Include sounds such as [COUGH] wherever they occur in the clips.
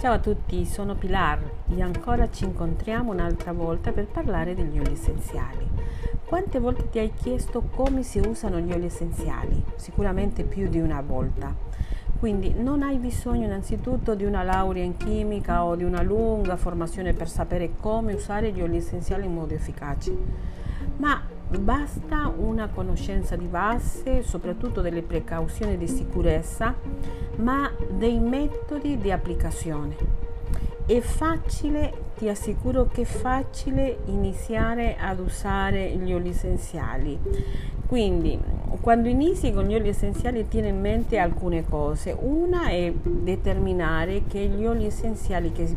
Ciao a tutti, sono Pilar e ancora ci incontriamo un'altra volta per parlare degli oli essenziali. Quante volte ti hai chiesto come si usano gli oli essenziali? Sicuramente più di una volta. Quindi non hai bisogno innanzitutto di una laurea in chimica o di una lunga formazione per sapere come usare gli oli essenziali in modo efficace, ma basta una conoscenza di base, soprattutto delle precauzioni di sicurezza, ma dei metodi di applicazione. È facile, ti assicuro che è facile iniziare ad usare gli oli essenziali. Quindi, quando inizi con gli oli essenziali tieni in mente alcune cose. Una è determinare che gli oli essenziali che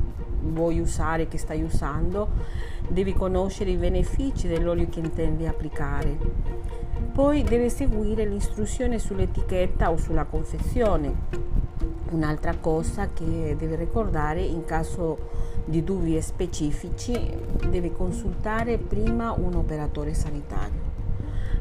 vuoi usare, che stai usando, devi conoscere i benefici dell'olio che intendi applicare. Poi devi seguire l'istruzione sull'etichetta o sulla confezione. Un'altra cosa che devi ricordare in caso di dubbi specifici devi consultare prima un operatore sanitario.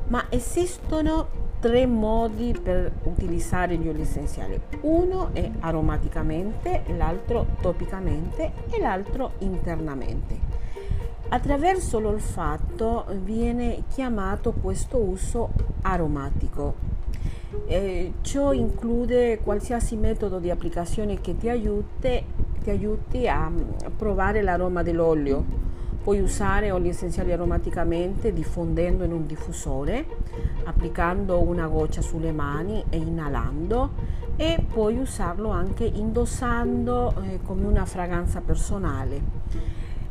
Ma esistono tre modi per utilizzare gli oli essenziali. Uno è aromaticamente, l'altro topicamente e l'altro internamente. Attraverso l'olfatto viene chiamato questo uso aromatico. Eh, ciò include qualsiasi metodo di applicazione che ti aiuti, ti aiuti a provare l'aroma dell'olio Puoi usare oli essenziali aromaticamente diffondendo in un diffusore, applicando una goccia sulle mani e inalando e puoi usarlo anche indossando eh, come una fragranza personale.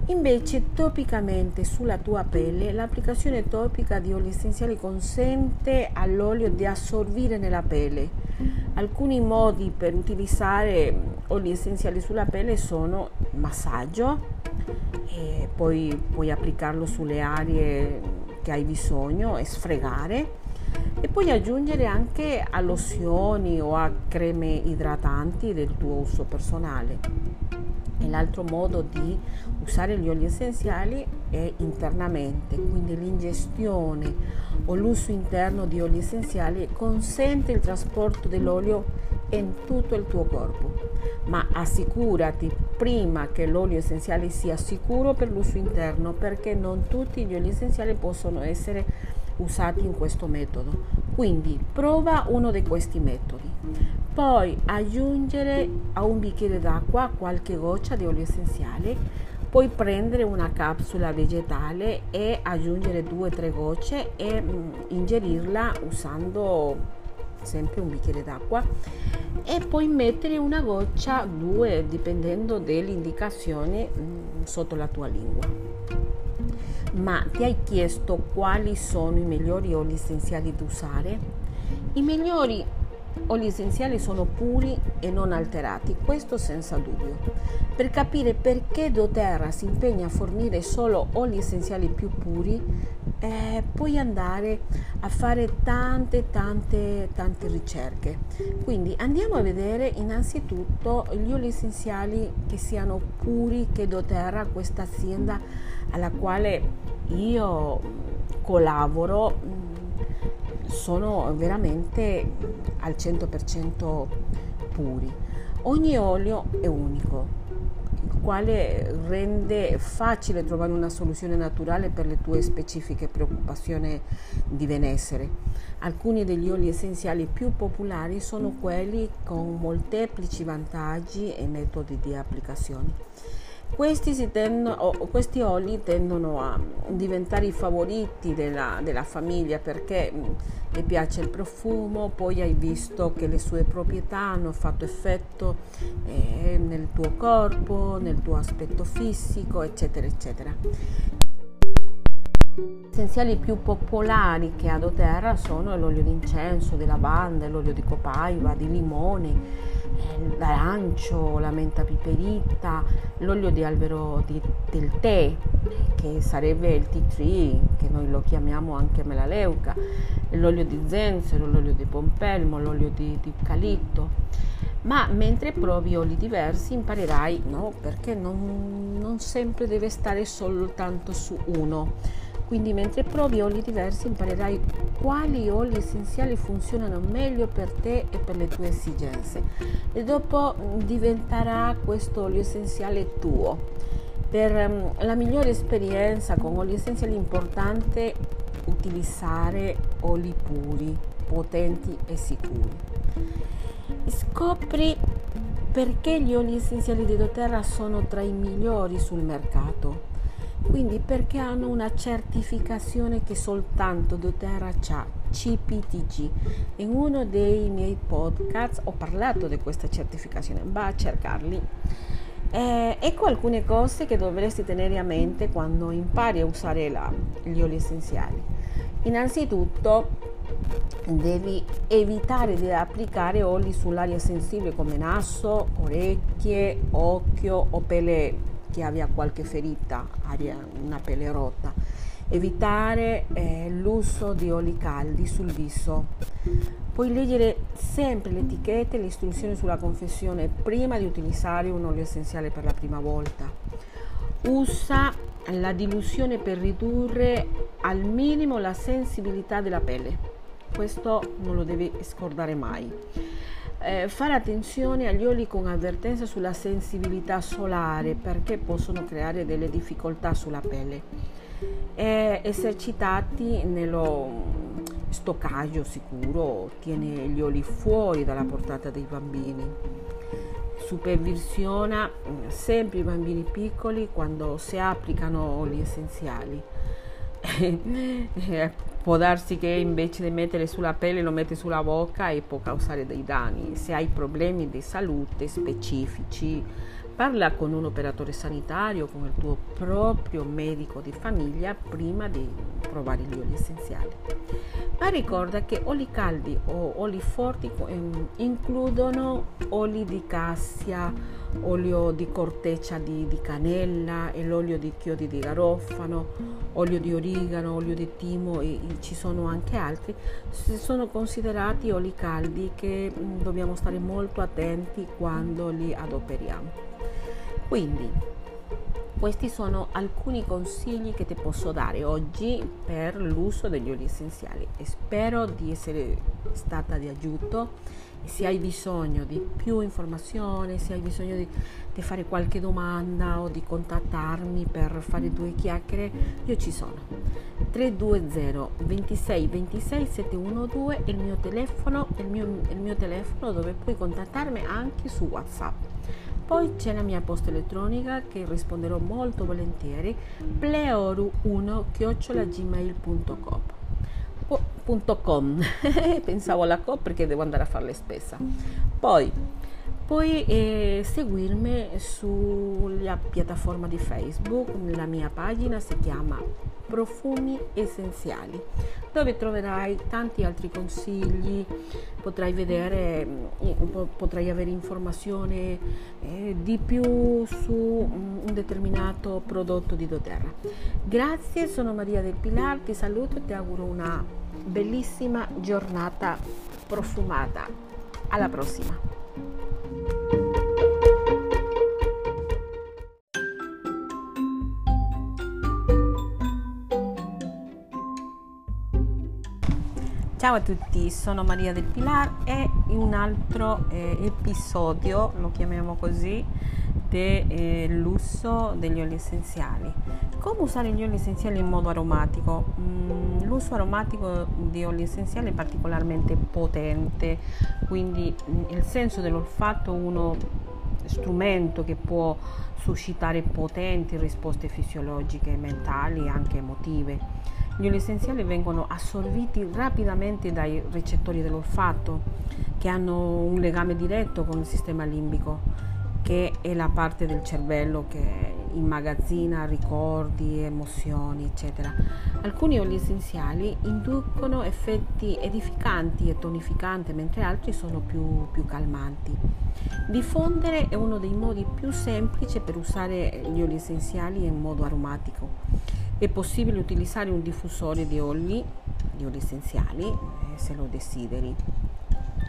Invece topicamente sulla tua pelle l'applicazione topica di oli essenziali consente all'olio di assorbire nella pelle. Alcuni modi per utilizzare oli essenziali sulla pelle sono massaggio, poi puoi applicarlo sulle aree che hai bisogno e sfregare e puoi aggiungere anche a lozioni o a creme idratanti del tuo uso personale. E l'altro modo di usare gli oli essenziali è internamente, quindi l'ingestione o l'uso interno di oli essenziali consente il trasporto dell'olio in tutto il tuo corpo, ma assicurati prima che l'olio essenziale sia sicuro per l'uso interno perché non tutti gli oli essenziali possono essere usati in questo metodo. Quindi prova uno di questi metodi. Poi aggiungere a un bicchiere d'acqua qualche goccia di olio essenziale, puoi prendere una capsula vegetale e aggiungere due o tre gocce e mm, ingerirla usando sempre un bicchiere d'acqua e poi mettere una goccia, due, dipendendo dalle indicazioni mm, sotto la tua lingua. Ma ti hai chiesto quali sono i migliori oli essenziali da usare? I migliori oli essenziali sono puri e non alterati, questo senza dubbio. Per capire perché doTERRA si impegna a fornire solo oli essenziali più puri, eh, puoi andare a fare tante tante tante ricerche quindi andiamo a vedere innanzitutto gli oli essenziali che siano puri che doTERRA questa azienda alla quale io collaboro sono veramente al 100% puri ogni olio è unico quale rende facile trovare una soluzione naturale per le tue specifiche preoccupazioni di benessere. Alcuni degli oli essenziali più popolari sono quelli con molteplici vantaggi e metodi di applicazione. Questi, tendono, questi, oli tendono a diventare i favoriti della, della famiglia perché le piace il profumo, poi hai visto che le sue proprietà hanno fatto effetto eh, nel tuo corpo, nel tuo aspetto fisico, eccetera, eccetera. Gli essenziali più popolari che ha doTERRA sono l'olio d'incenso, di lavanda, l'olio di copaiba, di limone, l'arancio, la menta piperita, l'olio di albero di, del tè, che sarebbe il tea tree, che noi lo chiamiamo anche melaleuca, l'olio di zenzero, l'olio di pompelmo, l'olio di, di calipto. Ma mentre provi oli diversi imparerai, no, perché non, non sempre deve stare soltanto su uno Quindi mentre provi oli diversi imparerai quali oli essenziali funzionano meglio per te e per le tue esigenze e dopo mm, diventerà questo olio essenziale tuo. Per um, la migliore esperienza con oli essenziali è importante utilizzare oli puri, potenti e sicuri. Scopri perché gli oli essenziali di doTERRA sono tra i migliori sul mercato quindi perché hanno una certificazione che soltanto doTERRA ha, CPTG. In uno dei miei podcast ho parlato di questa certificazione, va a cercarli. Eh, ecco alcune cose che dovresti tenere a mente quando impari a usare la, gli oli essenziali. Innanzitutto devi evitare di applicare oli sull'aria sensibile come naso, orecchie, occhio o pelle che abbia qualche ferita, una pelle rotta. Evitare eh, l'uso di oli caldi sul viso. Puoi leggere sempre le etichette e le istruzioni sulla confezione prima di utilizzare un olio essenziale per la prima volta. Usa la diluzione per ridurre al minimo la sensibilità della pelle. Questo non lo devi scordare mai eh, fare attenzione agli oli con avvertenza sulla sensibilità solare perché possono creare delle difficoltà sulla pelle. E esercitati nello stoccaggio sicuro tiene gli oli fuori dalla portata dei bambini. Supervisiona mm, sempre i bambini piccoli quando si applicano oli essenziali. [LAUGHS] Eh, può darsi che invece di mettere sulla pelle lo mette sulla bocca e può causare dei danni. Se hai problemi di salute specifici, parla con un operatore sanitario, con il tuo proprio medico di famiglia prima di provare gli oli essenziali. Ma ricorda che oli caldi o oli forti ehm, includono oli di cassia, olio di corteccia di, di cannella l'olio di chiodi di garofano, olio di origano, olio di timo e, e ci sono anche altri. Sono considerati oli caldi che dobbiamo stare molto attenti quando li adoperiamo. Quindi questi sono alcuni consigli che ti posso dare oggi per l'uso degli oli essenziali e spero di essere stata di aiuto. Se hai bisogno di più informazioni, se hai bisogno di, di fare qualche domanda o di contattarmi per fare due chiacchiere, io ci sono. 320 26 26 712 è il mio telefono, il mio, il mio telefono dove puoi contattarmi anche su WhatsApp. Poi c'è la mia posta elettronica che risponderò molto volentieri, pleoru1 chiocciolagmail.com [LAUGHS] pensavo alla co perché devo andare a fare le spesa. Poi puoi eh, seguirmi sulla piattaforma di Facebook, la mia pagina si chiama Profumi Essenziali, dove troverai tanti altri consigli, potrai vedere, mm, potrai avere informazioni eh, di più su un determinato prodotto di doTERRA. Grazie, sono Maria del Pilar, ti saluto e ti auguro una bellissima giornata profumata. Alla prossima! Ciao a tutti, sono Maria del Pilar e in un altro eh, episodio, lo chiamiamo così, dell'uso eh, degli oli essenziali. Come usare gli oli essenziali in modo aromatico? Mm, l'uso aromatico di oli essenziali è particolarmente potente, quindi mm, il senso dell'olfatto uno strumento che può suscitare potenti risposte fisiologiche, mentali e anche emotive gli oli essenziali vengono assorbiti rapidamente dai recettori dell'olfatto che hanno un legame diretto con il sistema limbico, che è la parte del cervello che immagazzina ricordi, emozioni, eccetera. Alcuni oli essenziali inducono effetti edificanti e tonificanti, mentre altri sono più, più calmanti. Diffondere è uno dei modi più semplici per usare gli oli essenziali in modo aromatico è possibile utilizzare un diffusore di oli, di oli essenziali, eh, se lo desideri.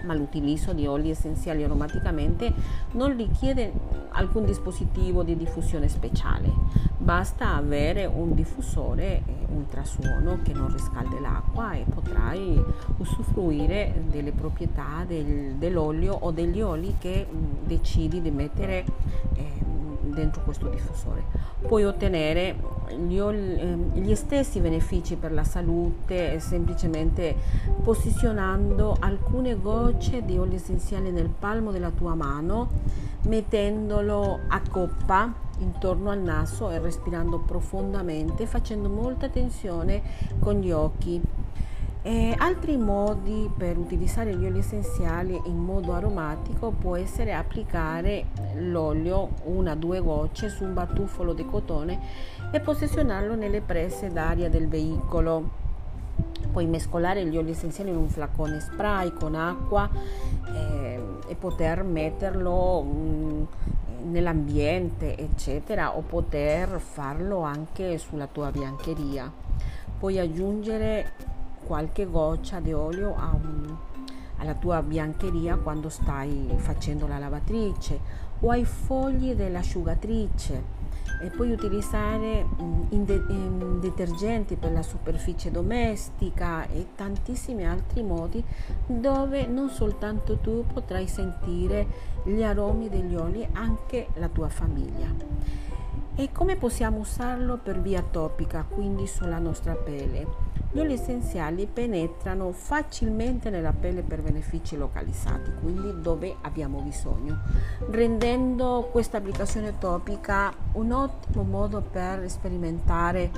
ma l'utilizzo di oli essenziali aromaticamente non richiede alcun dispositivo di diffusione speciale. Basta avere un diffusore ultrasuono che non riscalda l'acqua e potrai usufruire delle proprietà del, dell'olio o degli oli che mh, decidi di mettere eh, dentro questo diffusore. Puoi ottenere gli, oli, eh, gli stessi benefici per la salute semplicemente posizionando alcune gocce di olio essenziale nel palmo della tua mano, mettendolo a coppa intorno al naso e respirando profondamente, facendo molta tensione con gli occhi. E altri modi per utilizzare gli oli essenziali in modo aromatico può essere applicare l'olio una o due gocce su un batuffolo di cotone e posizionarlo nelle prese d'aria del veicolo. Puoi mescolare gli oli essenziali in un flacone spray con acqua eh, e poter metterlo mh, mm, nell'ambiente, eccetera, o poter farlo anche sulla tua biancheria. Puoi aggiungere qualche goccia di olio un, alla tua biancheria quando stai facendo la lavatrice o ai fogli dell'asciugatrice e puoi utilizzare mm, in detergenti per la superficie domestica e tantissimi altri modi dove non soltanto tu potrai sentire gli aromi degli oli, anche la tua famiglia. E come possiamo usarlo per via topica, quindi sulla nostra pelle? Gli oli essenziali penetrano facilmente nella pelle per benefici localizzati, quindi dove abbiamo bisogno, rendendo questa applicazione topica un ottimo modo per sperimentare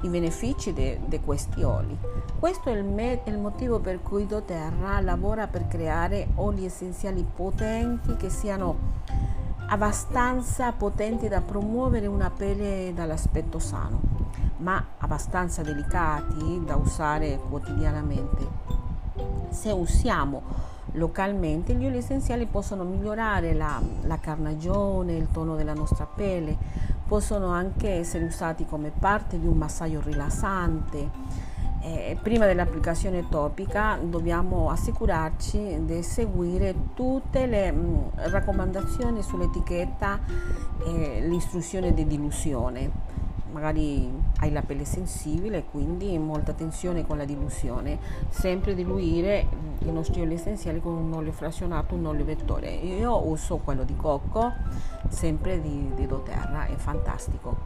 i benefici di questi oli. Questo è il, me- il motivo per cui doTERRA lavora per creare oli essenziali potenti che siano abbastanza potenti da promuovere una pelle dall'aspetto sano ma abbastanza delicati da usare quotidianamente. Se usiamo localmente, gli oli essenziali possono migliorare la, la carnagione, il tono della nostra pelle, possono anche essere usati come parte di un massaggio rilassante. Eh, prima dell'applicazione topica dobbiamo assicurarci di seguire tutte le mh, mm, raccomandazioni sull'etichetta e l'istruzione di diluzione magari hai la pelle sensibile, quindi molta attenzione con la diluzione, sempre diluire i nostri oli essenziali con un olio frazionato, un olio vettore. Io uso quello di cocco, sempre di, di doTERRA, è fantastico.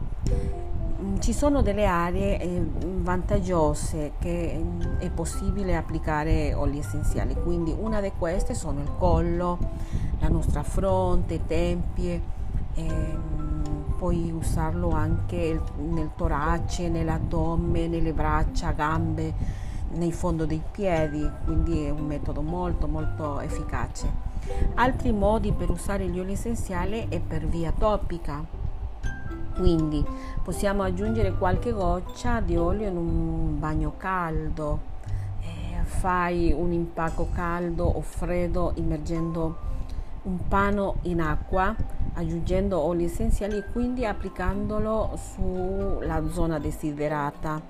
Mm, ci sono delle aree eh, vantaggiose che mm, è possibile applicare oli essenziali, quindi una di queste sono il collo, la nostra fronte, tempie. Eh, puoi usarlo anche nel torace, nell'addome, nelle braccia, gambe, nei fondo dei piedi, quindi è un metodo molto molto efficace. Altri modi per usare gli oli essenziali è per via topica. Quindi possiamo aggiungere qualche goccia di olio in un bagno caldo, eh, fai un impacco caldo o freddo immergendo un pano in acqua aggiungendo oli essenziali e quindi applicandolo sulla zona desiderata.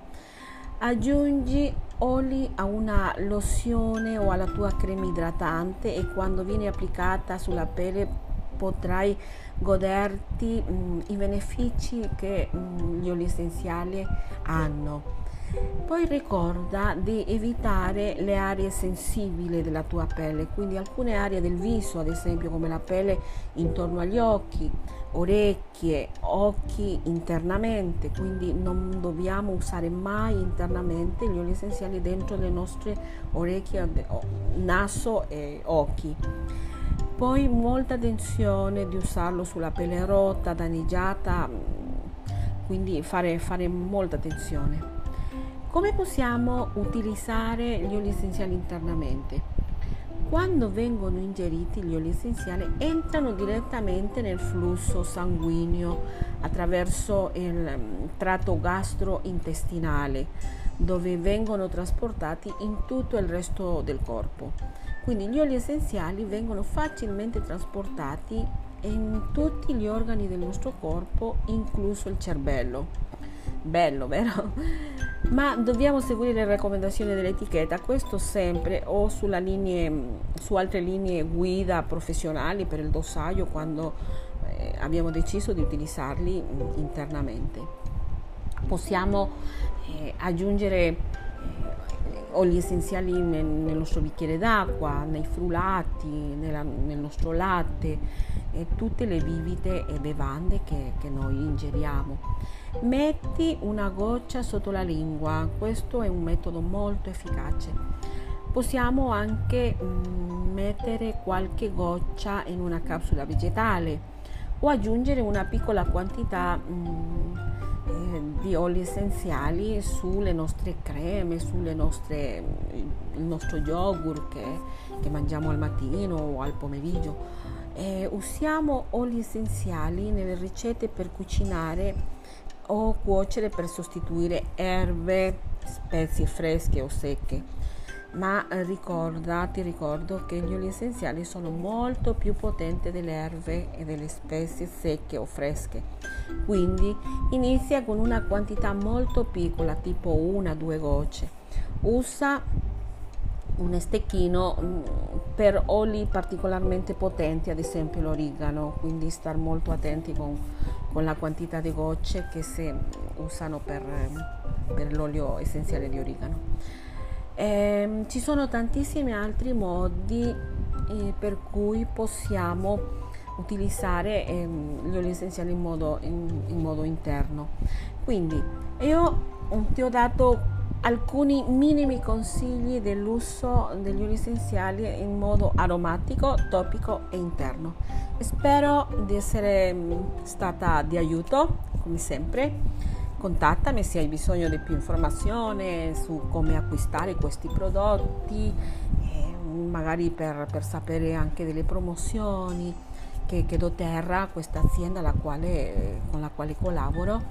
Aggiungi oli a una lozione o alla tua crema idratante e quando viene applicata sulla pelle potrai goderti mh, mm, i benefici che mh, mm, gli oli essenziali hanno. Poi ricorda di evitare le aree sensibili della tua pelle, quindi alcune aree del viso, ad esempio come la pelle intorno agli occhi, orecchie, occhi internamente, quindi non dobbiamo usare mai internamente gli oli essenziali dentro le nostre orecchie, naso e occhi. Poi molta attenzione di usarlo sulla pelle rotta, danneggiata, quindi fare, fare molta attenzione. Come possiamo utilizzare gli oli essenziali internamente? Quando vengono ingeriti gli oli essenziali entrano direttamente nel flusso sanguigno attraverso il mm, tratto gastrointestinale dove vengono trasportati in tutto il resto del corpo. Quindi gli oli essenziali vengono facilmente trasportati in tutti gli organi del nostro corpo, incluso il cervello. Bello, vero? ma dobbiamo seguire le raccomandazioni dell'etichetta, questo sempre o linee, su altre linee guida professionali per il dossaggio quando eh, abbiamo deciso di utilizzarli internamente. Possiamo eh, aggiungere eh, oli essenziali nel, nel, nostro bicchiere d'acqua, nei frullati, nel nostro latte e tutte le bibite e bevande che, che noi ingeriamo. Metti una goccia sotto la lingua, questo è un metodo molto efficace. Possiamo anche mm, mettere qualche goccia in una capsula vegetale o aggiungere una piccola quantità mm, eh, di oli essenziali sulle nostre creme, nostre, il nostro yogurt che, che mangiamo al mattino o al pomeriggio. Eh, usiamo oli essenziali nelle ricette per cucinare o cuocere per sostituire erbe, spezie fresche o secche. Ma eh, ricorda, ti ricordo che gli oli essenziali sono molto più potenti delle erbe e delle spezie secche o fresche. Quindi inizia con una quantità molto piccola, tipo una o due gocce. Usa un stecchino mm, per oli particolarmente potenti, ad esempio l'origano, quindi star molto attenti con, con la quantità di gocce che si usano per, per l'olio essenziale di origano. Eh, ci sono tantissimi altri modi eh, per cui possiamo utilizzare eh, gli oli essenziali in modo, in, in modo interno. Quindi io ti ho dato alcuni minimi consigli dell'uso degli oli essenziali in modo aromatico, topico e interno. Spero di essere mm, stata di aiuto, come sempre. Contattami se hai bisogno di più informazione su come acquistare questi prodotti, magari per, per, sapere anche delle promozioni che, che doTERRA, questa azienda quale, con la quale collaboro,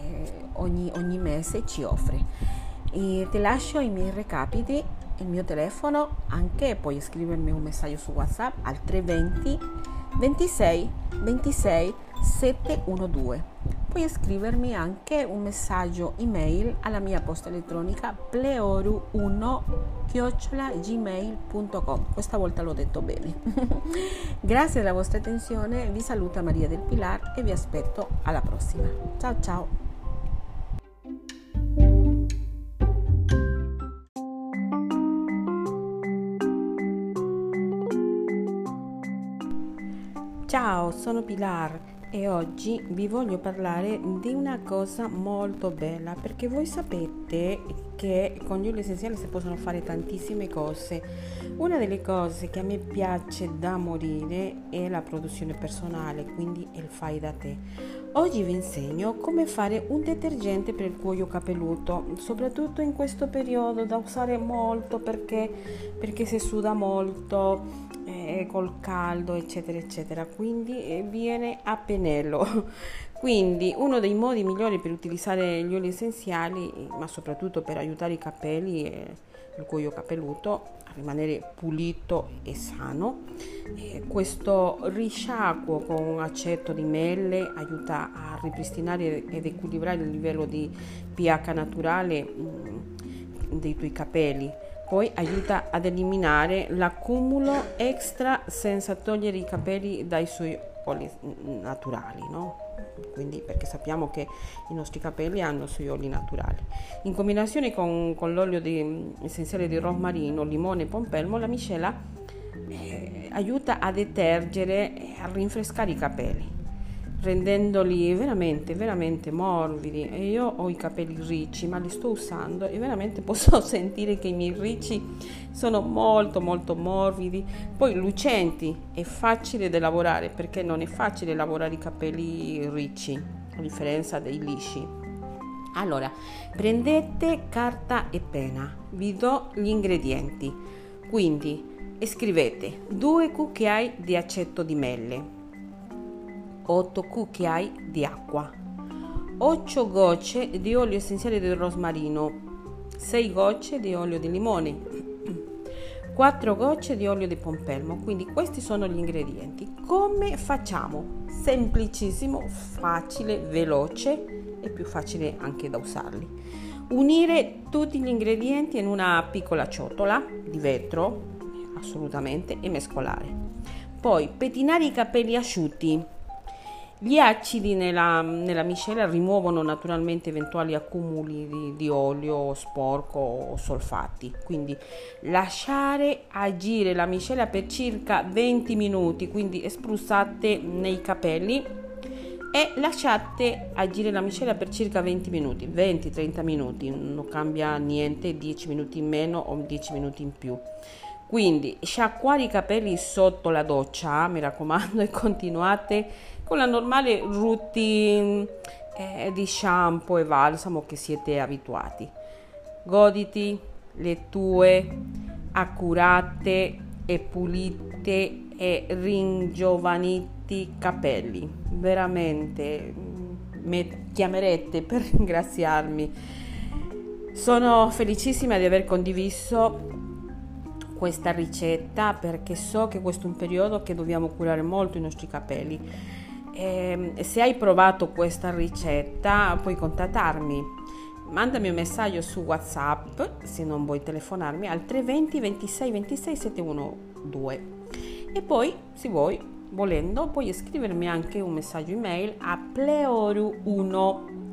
eh, ogni, ogni mese ci offre. E ti lascio i miei recapiti, il mio telefono, anche puoi scrivermi un messaggio su WhatsApp al 320 26 26 712. Puoi scrivermi anche un messaggio email alla mia posta elettronica pleoru1 gmail.com questa volta l'ho detto bene. [LAUGHS] Grazie della vostra attenzione vi saluta Maria del Pilar e vi aspetto alla prossima. Ciao ciao Ciao, sono Pilar e oggi vi voglio parlare di una cosa molto bella perché voi sapete che con gli oli essenziali si possono fare tantissime cose. Una delle cose che a me piace da morire è la produzione personale, quindi il fai da te. Oggi vi insegno come fare un detergente per il cuoio capelluto, soprattutto in questo periodo da usare molto perché, perché si suda molto eh, col caldo eccetera eccetera. Quindi eh, viene a pennello. [LAUGHS] Quindi uno dei modi migliori per utilizzare gli oli essenziali ma soprattutto per aiutare i capelli e il cuoio capelluto a rimanere pulito e sano eh, questo risciacquo con aceto di mele aiuta a ripristinare ed equilibrare il livello di pH naturale mh, mm, dei tuoi capelli poi aiuta ad eliminare l'accumulo extra senza togliere i capelli dai suoi oli naturali, no? Quindi perché sappiamo che i nostri capelli hanno i suoi oli naturali. In combinazione con, con l'olio di, essenziale di rosmarino, limone e pompelmo, la miscela eh, aiuta a detergere e a rinfrescare i capelli rendendoli veramente veramente morbidi. E io ho i capelli ricci ma li sto usando e veramente [LAUGHS] posso sentire che i miei ricci sono molto molto morbidi. Poi lucenti e facile da lavorare perché non è facile lavorare i capelli ricci a differenza dei lisci. Allora prendete carta e penna vi do gli ingredienti. Quindi scrivete due cucchiai di aceto di mele 8 cucchiai di acqua, 8 gocce di olio essenziale di rosmarino, 6 gocce di olio di limone, [CLEARS THROAT] 4 gocce di olio di pompelmo. Quindi questi sono gli ingredienti. Come facciamo? Semplicissimo, facile, veloce e più facile anche da usarli. Unire tutti gli ingredienti in una piccola ciotola di vetro, assolutamente, e mescolare. Poi pettinare i capelli asciutti gli acidi nella, nella, miscela rimuovono naturalmente eventuali accumuli di, di, olio sporco o solfati, quindi lasciare agire la miscela per circa 20 minuti, quindi spruzzate nei capelli e lasciate agire la miscela per circa 20 minuti, 20-30 minuti, non cambia niente, 10 minuti in meno o 10 minuti in più. Quindi sciacquare i capelli sotto la doccia, mi raccomando, [LAUGHS] e continuate con la normale routine eh, di shampoo e balsamo che siete abituati. Goditi le tue accurate e pulite e ringiovaniti capelli. Veramente mi chiamerete per [LAUGHS] ringraziarmi. Sono felicissima di aver condiviso questa ricetta perché so che questo è un periodo che dobbiamo curare molto i nostri capelli. E ehm, se hai provato questa ricetta puoi contattarmi. Mandami un messaggio su WhatsApp se non vuoi telefonarmi al 320 26 26 712 e poi se vuoi volendo puoi scrivermi anche un messaggio email a pleoru1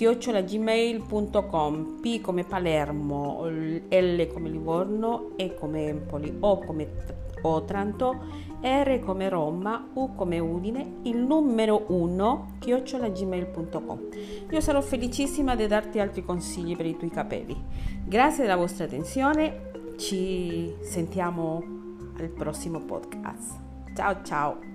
chiocciolagmail.com P come Palermo, L come Livorno, E come Empoli, O come Otranto, R come Roma, U come Udine, il numero 1 chiocciolagmail.com. Io sarò felicissima di darti altri consigli per i tuoi capelli. Grazie della vostra attenzione, ci sentiamo al prossimo podcast. Ciao ciao!